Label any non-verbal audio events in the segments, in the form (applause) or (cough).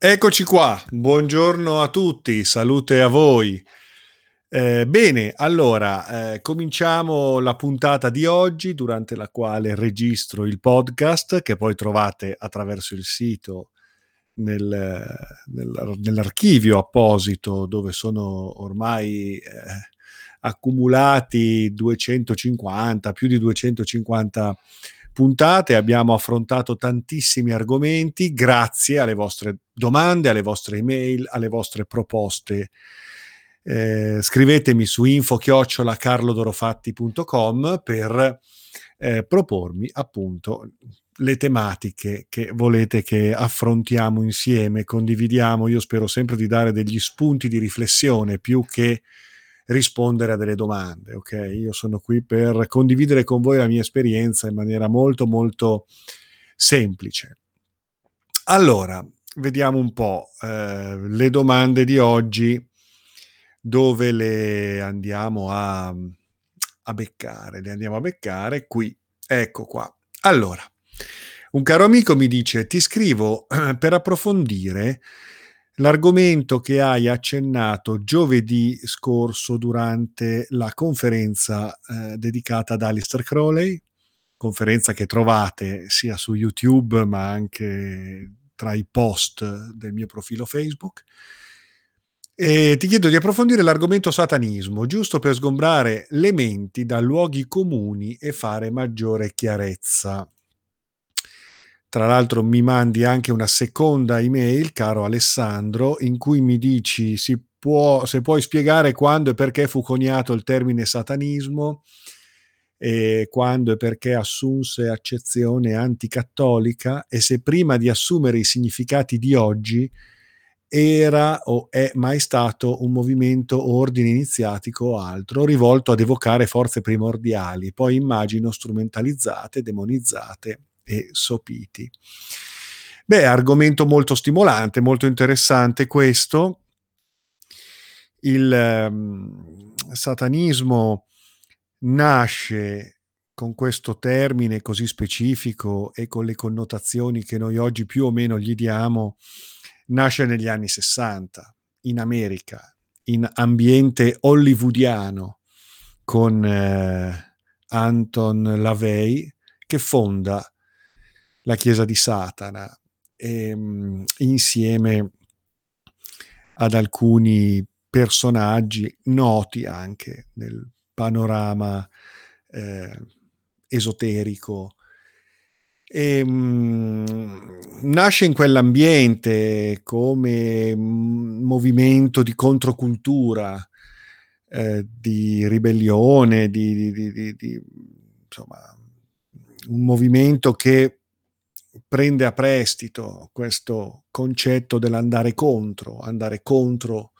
Eccoci qua, buongiorno a tutti, salute a voi. Eh, bene, allora eh, cominciamo la puntata di oggi durante la quale registro il podcast che poi trovate attraverso il sito nel, nel, nell'archivio apposito dove sono ormai eh, accumulati 250, più di 250 puntate abbiamo affrontato tantissimi argomenti grazie alle vostre domande, alle vostre email, alle vostre proposte. Eh, scrivetemi su info-carlodorofatti.com per eh, propormi appunto le tematiche che volete che affrontiamo insieme, condividiamo. Io spero sempre di dare degli spunti di riflessione più che rispondere a delle domande. Ok, io sono qui per condividere con voi la mia esperienza in maniera molto molto semplice. Allora, vediamo un po' eh, le domande di oggi dove le andiamo a, a beccare. Le andiamo a beccare qui. Ecco qua. Allora, un caro amico mi dice: Ti scrivo (clears throat) per approfondire l'argomento che hai accennato giovedì scorso durante la conferenza eh, dedicata ad Alistair Crowley, conferenza che trovate sia su YouTube ma anche tra i post del mio profilo Facebook. E ti chiedo di approfondire l'argomento satanismo, giusto per sgombrare le menti da luoghi comuni e fare maggiore chiarezza. Tra l'altro mi mandi anche una seconda email, caro Alessandro, in cui mi dici può, se puoi spiegare quando e perché fu coniato il termine satanismo e quando e perché assunse accezione anticattolica e se prima di assumere i significati di oggi era o è mai stato un movimento o ordine iniziatico o altro rivolto ad evocare forze primordiali, poi immagino strumentalizzate, demonizzate e sopiti. Beh, argomento molto stimolante, molto interessante questo. Il um, satanismo nasce con questo termine così specifico e con le connotazioni che noi oggi più o meno gli diamo, nasce negli anni 60 in America, in ambiente hollywoodiano, con eh, Anton LaVey, che fonda la Chiesa di Satana, e, ehm, insieme ad alcuni personaggi noti anche nel panorama eh, esoterico. E, mh, nasce in quell'ambiente come movimento di controcultura, eh, di ribellione, di, di, di, di, insomma, un movimento che prende a prestito questo concetto dell'andare contro, andare contro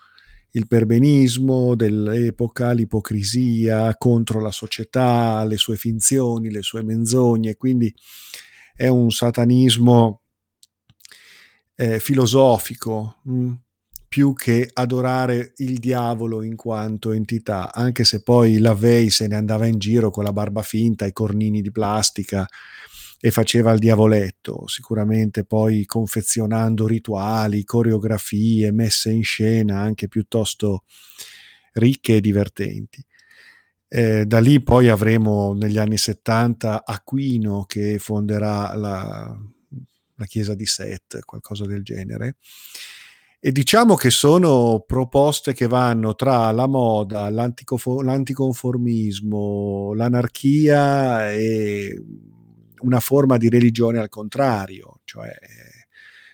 il perbenismo dell'epoca, l'ipocrisia, contro la società, le sue finzioni, le sue menzogne, quindi è un satanismo eh, filosofico, mh, mm, più che adorare il diavolo in quanto entità, anche se poi Lavey se ne andava in giro con la barba finta, i cornini di plastica, e faceva il diavoletto, sicuramente poi confezionando rituali, coreografie, messe in scena anche piuttosto ricche e divertenti. Eh, da lì poi avremo negli anni 70 Aquino che fonderà la, la chiesa di Set, qualcosa del genere. E diciamo che sono proposte che vanno tra la moda, l'anticonformismo, l'anarchia e una forma di religione al contrario, cioè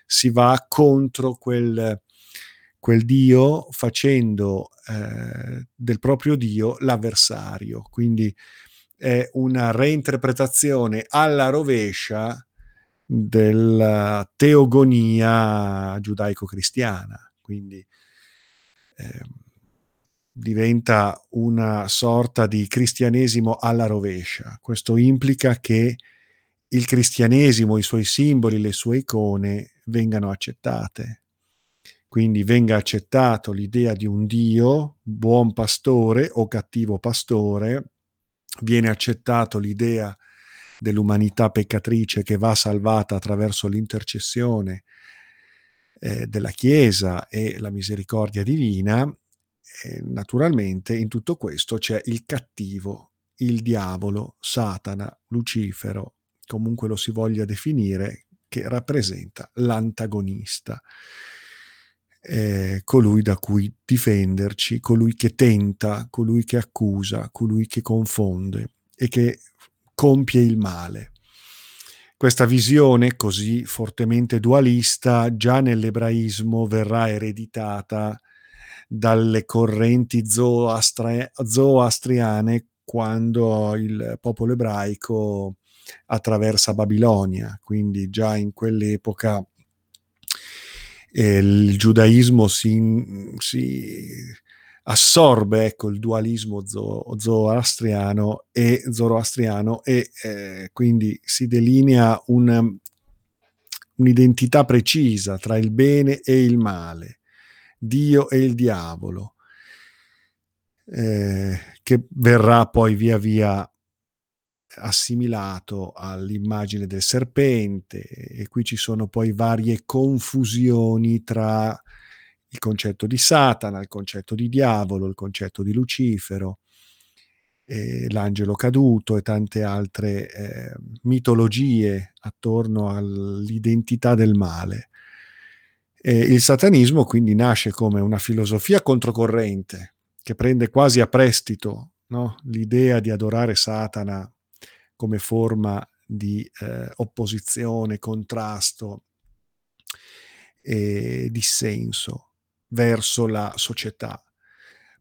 si va contro quel, quel Dio facendo eh, del proprio Dio l'avversario. Quindi è una reinterpretazione alla rovescia della teogonia giudaico-cristiana. Quindi eh, diventa una sorta di cristianesimo alla rovescia. Questo implica che il cristianesimo, i suoi simboli, le sue icone vengano accettate. Quindi venga accettato l'idea di un Dio, buon pastore o cattivo pastore, viene accettato l'idea dell'umanità peccatrice che va salvata attraverso l'intercessione eh, della Chiesa e la misericordia divina, eh, naturalmente in tutto questo c'è il cattivo, il diavolo, Satana, Lucifero, comunque lo si voglia definire, che rappresenta l'antagonista, eh, colui da cui difenderci, colui che tenta, colui che accusa, colui che confonde e che compie il male. Questa visione così fortemente dualista già nell'ebraismo verrà ereditata dalle correnti zoroastriane quando il popolo ebraico attraversa Babilonia, quindi già in quell'epoca eh, il giudaismo si, si assorbe ecco, il dualismo zo- zoroastriano e, zoroastriano e eh, quindi si delinea un, un'identità precisa tra il bene e il male, Dio e il diavolo, eh, che verrà poi via via assimilato all'immagine del serpente e qui ci sono poi varie confusioni tra il concetto di Satana, il concetto di diavolo, il concetto di Lucifero, eh, l'angelo caduto e tante altre eh, mitologie attorno all'identità del male. E il satanismo quindi nasce come una filosofia controcorrente che prende quasi a prestito no? l'idea di adorare Satana come forma di eh, opposizione, contrasto e dissenso verso la società.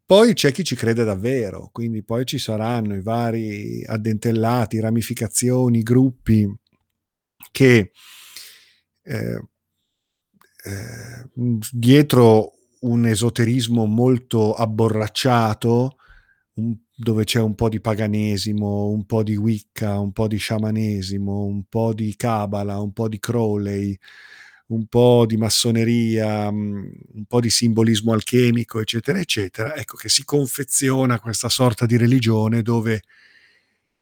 Poi c'è chi ci crede davvero, quindi poi ci saranno i vari addentellati, ramificazioni, gruppi che eh, eh, dietro un esoterismo molto abborracciato, un, dove c'è un po' di paganesimo, un po' di Wicca, un po' di sciamanesimo, un po' di Kabbalah, un po' di Crowley, un po' di massoneria, mm, un po' di simbolismo alchemico, eccetera, eccetera, ecco che si confeziona questa sorta di religione dove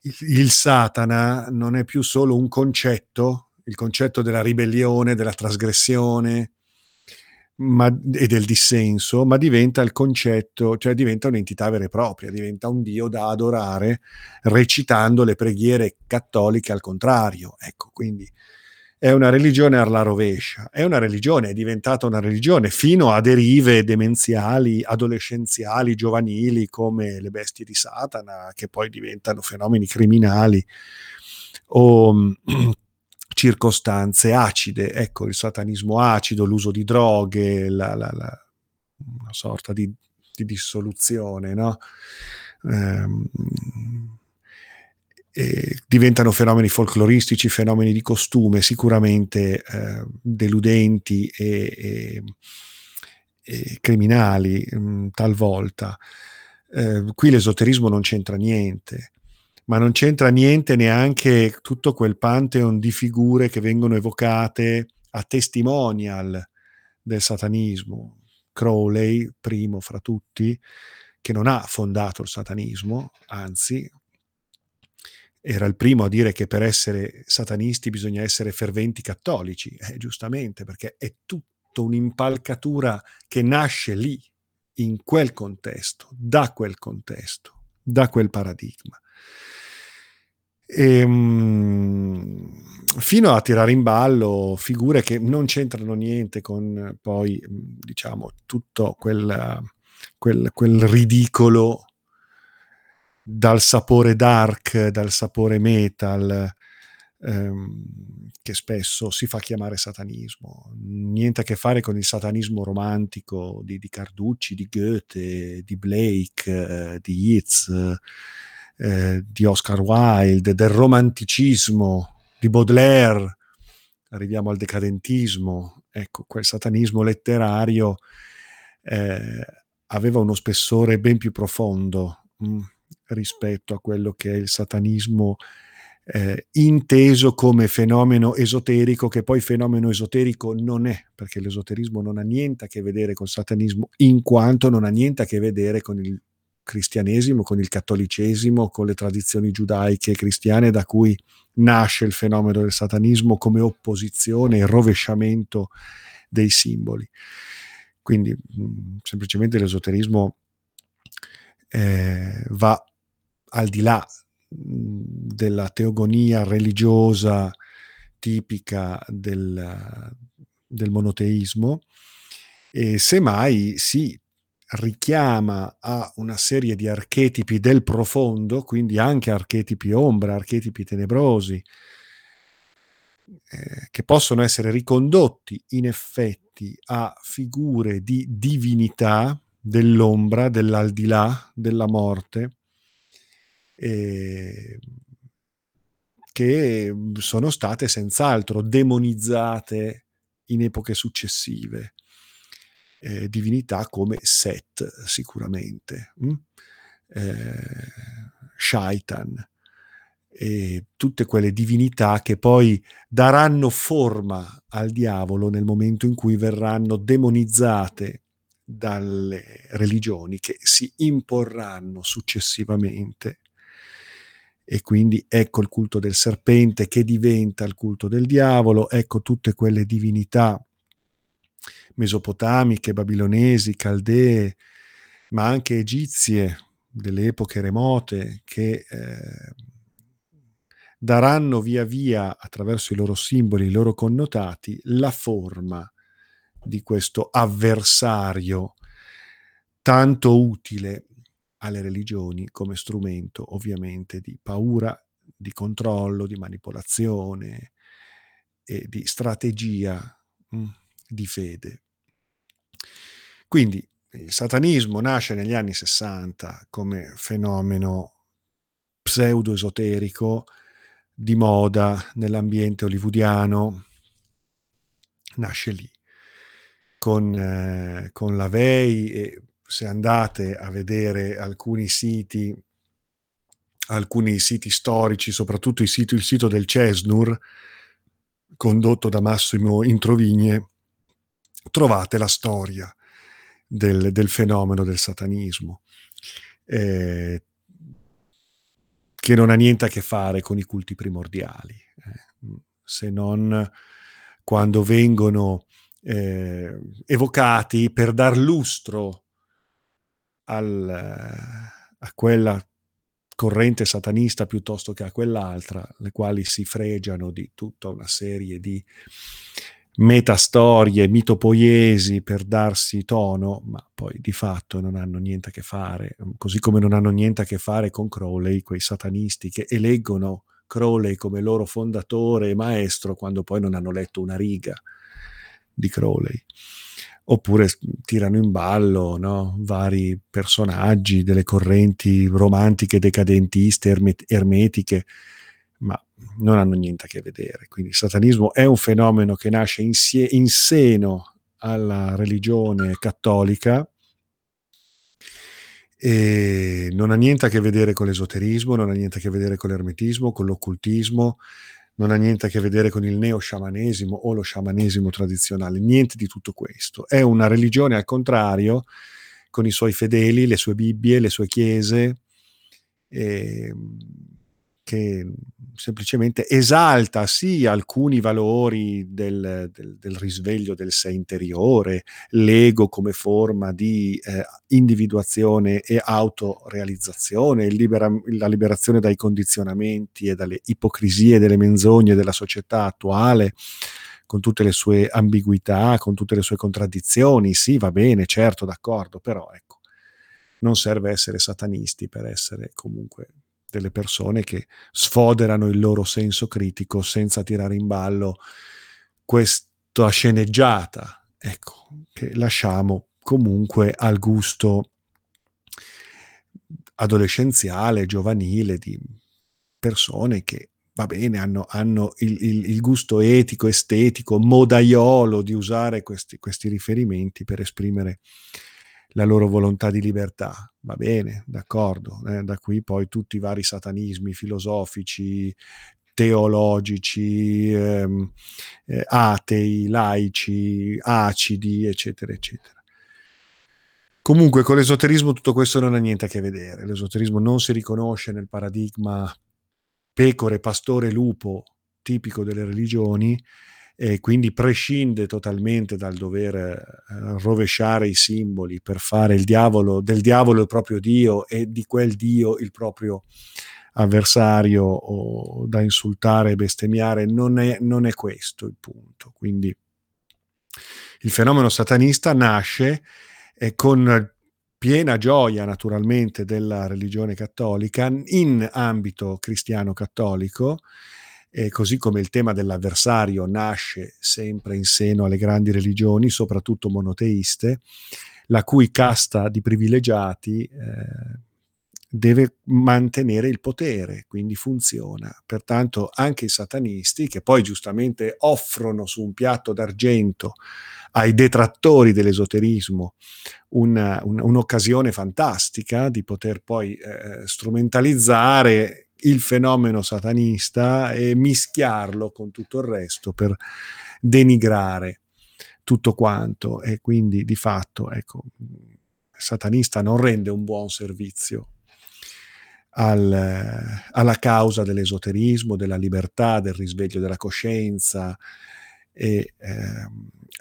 il, il Satana non è più solo un concetto, il concetto della ribellione, della trasgressione, ma, e del dissenso, ma diventa il concetto, cioè diventa un'entità vera e propria, diventa un Dio da adorare recitando le preghiere cattoliche al contrario. Ecco, quindi è una religione alla rovescia, è una religione, è diventata una religione fino a derive demenziali, adolescenziali, giovanili come le bestie di Satana, che poi diventano fenomeni criminali o (clears throat) circostanze acide, ecco il satanismo acido, l'uso di droghe, la, la, la, una sorta di, di dissoluzione, no? Ehm, eh, diventano fenomeni folcloristici, fenomeni di costume sicuramente eh, deludenti e, e, e criminali mh, mm, talvolta. Eh, qui l'esoterismo non c'entra niente, ma non c'entra niente neanche tutto quel pantheon di figure che vengono evocate a testimonial del satanismo. Crowley, primo fra tutti, che non ha fondato il satanismo, anzi era il primo a dire che per essere satanisti bisogna essere ferventi cattolici, eh, giustamente, perché è tutta un'impalcatura che nasce lì, in quel contesto, da quel contesto, da quel paradigma. E, ehm, fino a tirare in ballo figure che non c'entrano niente con poi, diciamo, tutto quel, quel, quel ridicolo dal sapore dark, dal sapore metal, ehm, che spesso si fa chiamare satanismo. Niente a che fare con il satanismo romantico di, di Carducci, di Goethe, di Blake, eh, di Yeats, eh, di Oscar Wilde, del romanticismo, di Baudelaire. Arriviamo al decadentismo. Ecco, quel satanismo letterario eh, aveva uno spessore ben più profondo. Mh mm rispetto a quello che è il satanismo eh, inteso come fenomeno esoterico, che poi fenomeno esoterico non è, perché l'esoterismo non ha niente a che vedere col satanismo, in quanto non ha niente a che vedere con il cristianesimo, con il cattolicesimo, con le tradizioni giudaiche e cristiane da cui nasce il fenomeno del satanismo come opposizione e rovesciamento dei simboli. Quindi mh, mm, semplicemente l'esoterismo eh, va al di là mh, della teogonia religiosa tipica del, del monoteismo e semmai si richiama a una serie di archetipi del profondo, quindi anche archetipi ombra, archetipi tenebrosi, eh, che possono essere ricondotti in effetti a figure di divinità dell'ombra, dell'aldilà, della morte, eh, che sono state senz'altro demonizzate in epoche successive. Eh, divinità come Set, sicuramente, mm? eh, Shaitan, e tutte quelle divinità che poi daranno forma al diavolo nel momento in cui verranno demonizzate dalle religioni che si imporranno successivamente. E quindi ecco il culto del serpente che diventa il culto del diavolo, ecco tutte quelle divinità mesopotamiche, babilonesi, caldee, ma anche egizie delle epoche remote che eh, daranno via via, attraverso i loro simboli, i loro connotati, la forma di questo avversario tanto utile alle religioni come strumento ovviamente di paura, di controllo, di manipolazione e di strategia mh, mm, di fede. Quindi il satanismo nasce negli anni 60 come fenomeno pseudo-esoterico di moda nell'ambiente hollywoodiano, nasce lì, con, eh, con la VEI e se andate a vedere alcuni siti, alcuni siti storici, soprattutto il sito, il sito del Cesnur, condotto da Massimo Introvigne, trovate la storia del, del fenomeno del satanismo. Eh, che non ha niente a che fare con i culti primordiali, eh, se non quando vengono eh, evocati per dar lustro al, a quella corrente satanista piuttosto che a quell'altra, le quali si fregiano di tutta una serie di metastorie, mitopoiesi per darsi tono, ma poi di fatto non hanno niente a che fare, così come non hanno niente a che fare con Crowley, quei satanisti che eleggono Crowley come loro fondatore e maestro quando poi non hanno letto una riga di Crowley. Oppure tirano in ballo no? vari personaggi delle correnti romantiche, decadentiste, ermet- ermetiche, non hanno niente a che vedere. Quindi il satanismo è un fenomeno che nasce in, sie- in seno alla religione cattolica e non ha niente a che vedere con l'esoterismo, non ha niente a che vedere con l'ermetismo, con l'occultismo, non ha niente a che vedere con il neo-sciamanesimo o lo sciamanesimo tradizionale, niente di tutto questo. È una religione al contrario, con i suoi fedeli, le sue Bibbie, le sue chiese, eh, che semplicemente esalta sì alcuni valori del, del, del, risveglio del sé interiore, l'ego come forma di eh, individuazione e autorealizzazione, libera, la liberazione dai condizionamenti e dalle ipocrisie, delle menzogne della società attuale, con tutte le sue ambiguità, con tutte le sue contraddizioni, sì va bene, certo, d'accordo, però ecco, non serve essere satanisti per essere comunque delle persone che sfoderano il loro senso critico senza tirare in ballo questa sceneggiata, ecco, che lasciamo comunque al gusto adolescenziale, giovanile di persone che va bene, hanno, hanno il, il, il, gusto etico, estetico, modaiolo di usare questi, questi riferimenti per esprimere la loro volontà di libertà. Va bene, d'accordo. Eh, da qui poi tutti i vari satanismi filosofici, teologici, ehm, eh, atei, laici, acidi, eccetera, eccetera. Comunque con l'esoterismo tutto questo non ha niente a che vedere. L'esoterismo non si riconosce nel paradigma pecore, pastore, lupo tipico delle religioni e quindi prescinde totalmente dal dover eh, rovesciare i simboli per fare diavolo, del diavolo il proprio Dio e di quel Dio il proprio avversario o da insultare e bestemmiare, non è, non è questo il punto. Quindi il fenomeno satanista nasce eh, con piena gioia naturalmente della religione cattolica in ambito cristiano cattolico, eh, così come il tema dell'avversario nasce sempre in seno alle grandi religioni, soprattutto monoteiste, la cui casta di privilegiati eh, deve mantenere il potere, quindi funziona. Pertanto anche i satanisti, che poi giustamente offrono su un piatto d'argento ai detrattori dell'esoterismo una, un, un'occasione fantastica di poter poi eh, strumentalizzare il fenomeno satanista e mischiarlo con tutto il resto per denigrare tutto quanto. E quindi di fatto ecco satanista non rende un buon servizio al, alla causa dell'esoterismo, della libertà, del risveglio della coscienza e eh,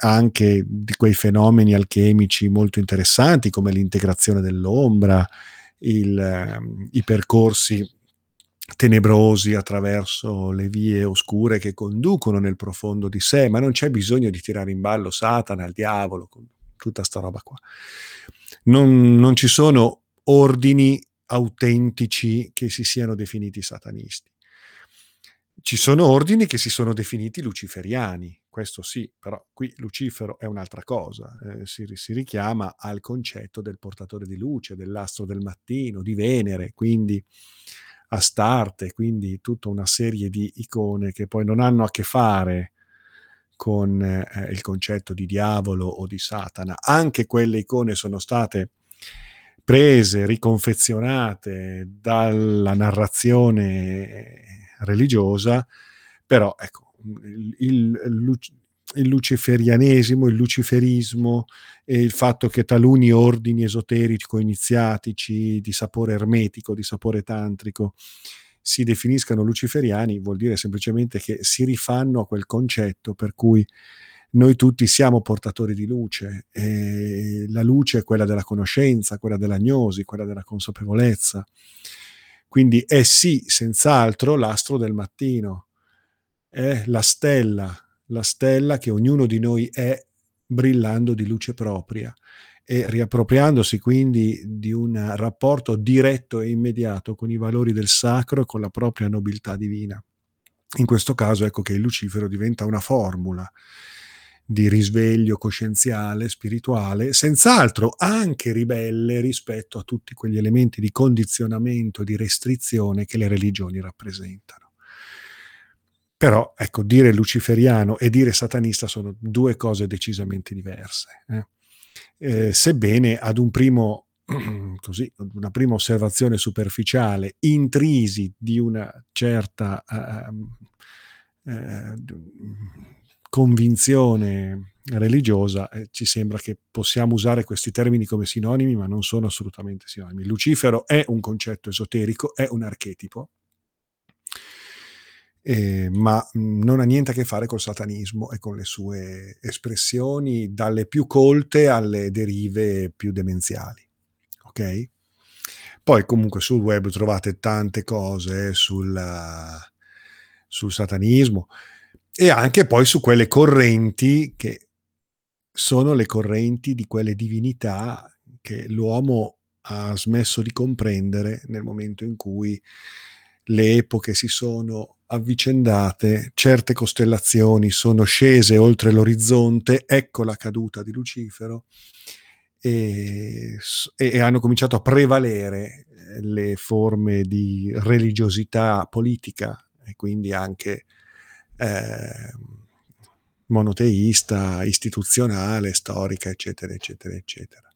anche di quei fenomeni alchemici molto interessanti come l'integrazione dell'ombra, il, eh, i percorsi tenebrosi attraverso le vie oscure che conducono nel profondo di sé, ma non c'è bisogno di tirare in ballo Satana, il diavolo, tutta sta roba qua. Non, non ci sono ordini autentici che si siano definiti satanisti. Ci sono ordini che si sono definiti luciferiani, questo sì, però qui Lucifero è un'altra cosa, eh, si, si, richiama al concetto del portatore di luce, dell'astro del mattino, di Venere, quindi Astarte, quindi tutta una serie di icone che poi non hanno a che fare con eh, il concetto di diavolo o di Satana. Anche quelle icone sono state prese, riconfezionate dalla narrazione religiosa, però ecco, il, il, il luciferianesimo, il luciferismo e il fatto che taluni ordini esoterico-iniziatici di sapore ermetico, di sapore tantrico, si definiscano luciferiani, vuol dire semplicemente che si rifanno a quel concetto per cui noi tutti siamo portatori di luce e la luce è quella della conoscenza, quella dell'agnosi, quella della consapevolezza. Quindi è sì, senz'altro, l'astro del mattino, è la stella, la stella che ognuno di noi è brillando di luce propria e riappropriandosi quindi di un rapporto diretto e immediato con i valori del sacro e con la propria nobiltà divina. In questo caso ecco che il Lucifero diventa una formula di risveglio coscienziale, spirituale, senz'altro anche ribelle rispetto a tutti quegli elementi di condizionamento, di restrizione che le religioni rappresentano. Però, ecco, dire luciferiano e dire satanista sono due cose decisamente diverse. Eh? Eh, sebbene ad un primo, (clears throat) così, una prima osservazione superficiale, intrisi di una certa uh, uh, convinzione religiosa, eh, ci sembra che possiamo usare questi termini come sinonimi, ma non sono assolutamente sinonimi. Lucifero è un concetto esoterico, è un archetipo, eh, ma non ha niente a che fare col satanismo e con le sue espressioni, dalle più colte alle derive più demenziali. Ok? Poi comunque sul web trovate tante cose sul, sul satanismo e anche poi su quelle correnti che sono le correnti di quelle divinità che l'uomo ha smesso di comprendere nel momento in cui le epoche si sono avvicendate, certe costellazioni sono scese oltre l'orizzonte, ecco la caduta di Lucifero, e, e hanno cominciato a prevalere eh, le forme di religiosità politica e quindi anche eh, monoteista, istituzionale, storica, eccetera, eccetera, eccetera.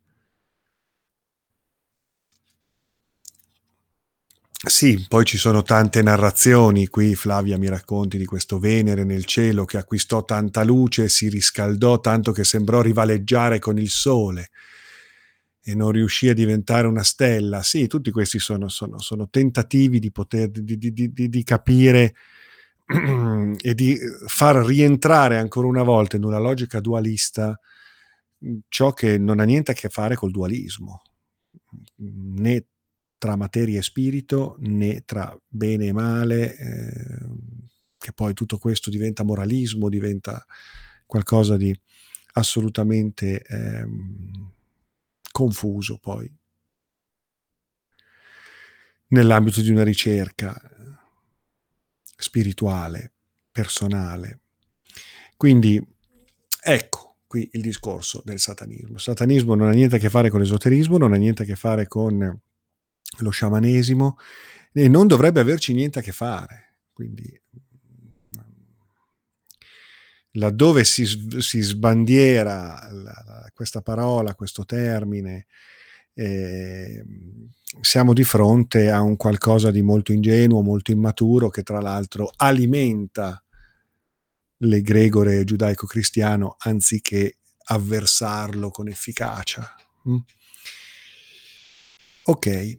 Sì, poi ci sono tante narrazioni, qui Flavia mi racconti di questo Venere nel cielo che acquistò tanta luce si riscaldò tanto che sembrò rivaleggiare con il sole e non riuscì a diventare una stella. Sì, tutti questi sono, sono, sono tentativi di poter di, di, di, capire (clears throat) e di far rientrare ancora una volta in una logica dualista mhmm, ciò che non ha niente a che fare col dualismo, né tra materia e spirito, né tra bene e male, ehm, che poi tutto questo diventa moralismo, diventa qualcosa di assolutamente ehm, confuso poi nell'ambito di una ricerca spirituale, personale. Quindi ecco qui il discorso del satanismo. Il satanismo non ha niente a che fare con l'esoterismo, non ha niente a che fare con lo sciamanesimo e non dovrebbe averci niente a che fare. Quindi laddove si, si sbandiera la, questa parola, questo termine, eh, siamo di fronte a un qualcosa di molto ingenuo, molto immaturo, che tra l'altro alimenta l'egregore giudaico-cristiano anziché avversarlo con efficacia. Mm? Ok,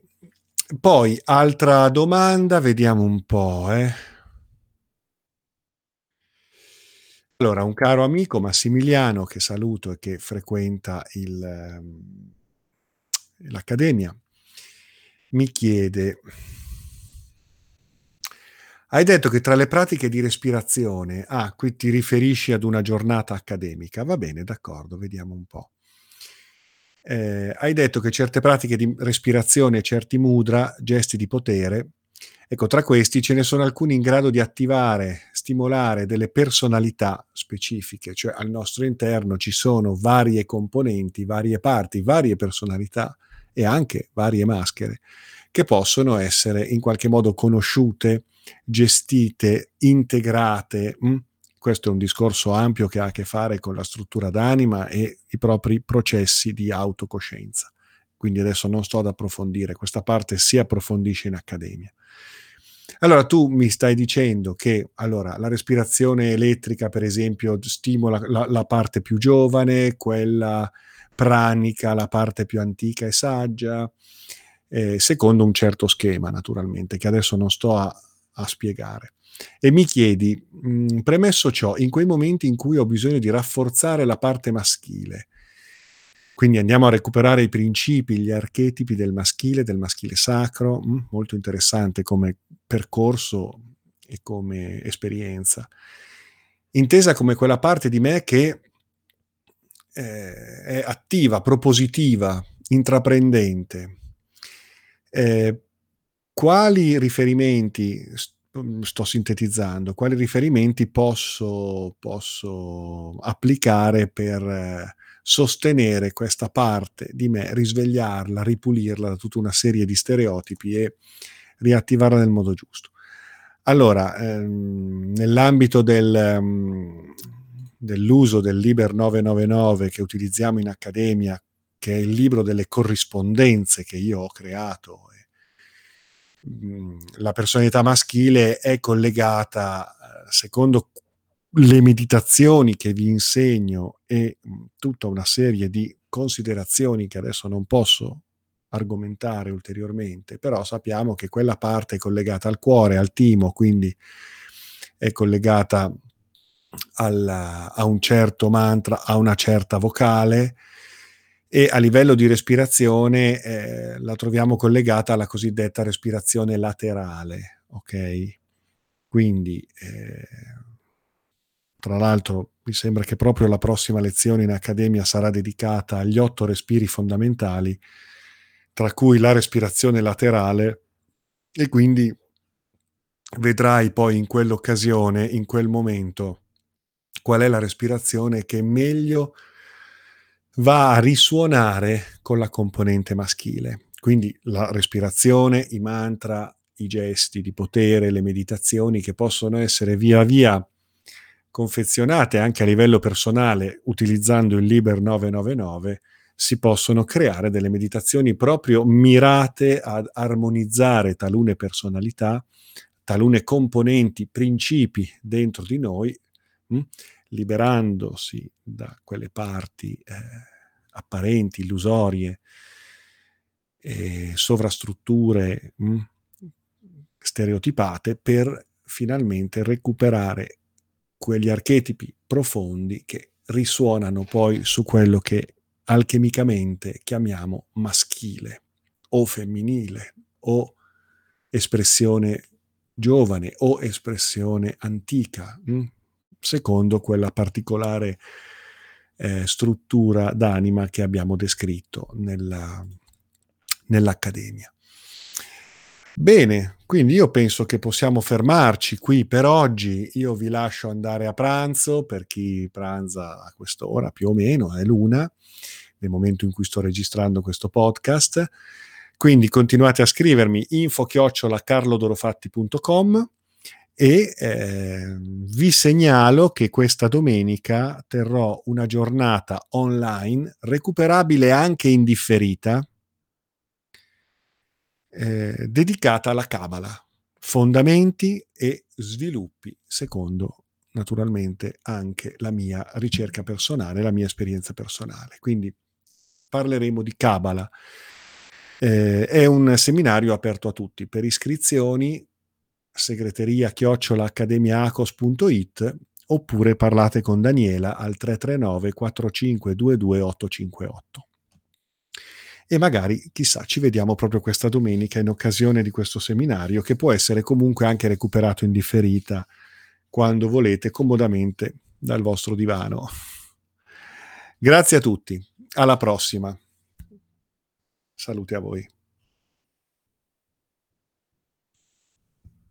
poi altra domanda, vediamo un po'. Eh. Allora, un caro amico Massimiliano che saluto e che frequenta il, ehm, l'accademia mi chiede hai detto che tra le pratiche di respirazione, ah, qui ti riferisci ad una giornata accademica, va bene, d'accordo, vediamo un po'. Eh, hai detto che certe pratiche di respirazione, certi mudra, gesti di potere, ecco, tra questi ce ne sono alcuni in grado di attivare, stimolare delle personalità specifiche, cioè al nostro interno ci sono varie componenti, varie parti, varie personalità e anche varie maschere che possono essere in qualche modo conosciute, gestite, integrate. Mh? Questo è un discorso ampio che ha a che fare con la struttura d'anima e i propri processi di autocoscienza. Quindi adesso non sto ad approfondire, questa parte si approfondisce in accademia. Allora tu mi stai dicendo che allora, la respirazione elettrica, per esempio, stimola la, la parte più giovane, quella pranica, la parte più antica e saggia, eh, secondo un certo schema, naturalmente, che adesso non sto a, a spiegare. E mi chiedi, mh, mm, premesso ciò, in quei momenti in cui ho bisogno di rafforzare la parte maschile, quindi andiamo a recuperare i principi, gli archetipi del maschile, del maschile sacro, mh, mm, molto interessante come percorso e come esperienza, intesa come quella parte di me che eh, è attiva, propositiva, intraprendente. Eh, quali riferimenti, sto sintetizzando, quali riferimenti posso, posso applicare per eh, sostenere questa parte di me, risvegliarla, ripulirla da tutta una serie di stereotipi e riattivarla nel modo giusto? Allora, ehm, nell'ambito del, um, dell'uso del Liber 999 che utilizziamo in accademia, che è il libro delle corrispondenze che io ho creato, la personalità maschile è collegata, eh, secondo le meditazioni che vi insegno e tutta una serie di considerazioni che adesso non posso argomentare ulteriormente, però sappiamo che quella parte è collegata al cuore, al timo, quindi è collegata al, a un certo mantra, a una certa vocale e a livello di respirazione eh, la troviamo collegata alla cosiddetta respirazione laterale, ok? Quindi, eh, tra l'altro, mi sembra che proprio la prossima lezione in accademia sarà dedicata agli otto respiri fondamentali, tra cui la respirazione laterale, e quindi vedrai poi in quell'occasione, in quel momento, qual è la respirazione che meglio va a risuonare con la componente maschile. Quindi la respirazione, i mantra, i gesti di potere, le meditazioni che possono essere via via confezionate anche a livello personale utilizzando il Liber 999, si possono creare delle meditazioni proprio mirate ad armonizzare talune personalità, talune componenti, principi dentro di noi, mh, liberandosi da quelle parti eh, apparenti, illusorie, eh, sovrastrutture mh, stereotipate per finalmente recuperare quegli archetipi profondi che risuonano poi su quello che alchemicamente chiamiamo maschile o femminile o espressione giovane o espressione antica, mh? Secondo quella particolare eh, struttura d'anima che abbiamo descritto nella, nell'Accademia. Bene, quindi io penso che possiamo fermarci qui per oggi. Io vi lascio andare a pranzo per chi pranza a quest'ora più o meno, è l'una, nel momento in cui sto registrando questo podcast. Quindi continuate a scrivermi info-carlodorofatti.com e eh, vi segnalo che questa domenica terrò una giornata online recuperabile anche in differita eh, dedicata alla Kabbalah, fondamenti e sviluppi secondo naturalmente anche la mia ricerca personale, la mia esperienza personale. Quindi parleremo di Kabbalah. Eh, è un seminario aperto a tutti. Per iscrizioni segreteria chiocciolaaccademiaacos.it oppure parlate con Daniela al 339 4522 858 e magari, chissà, ci vediamo proprio questa domenica in occasione di questo seminario che può essere comunque anche recuperato in differita quando volete comodamente dal vostro divano. Grazie a tutti, alla prossima. Salute a voi.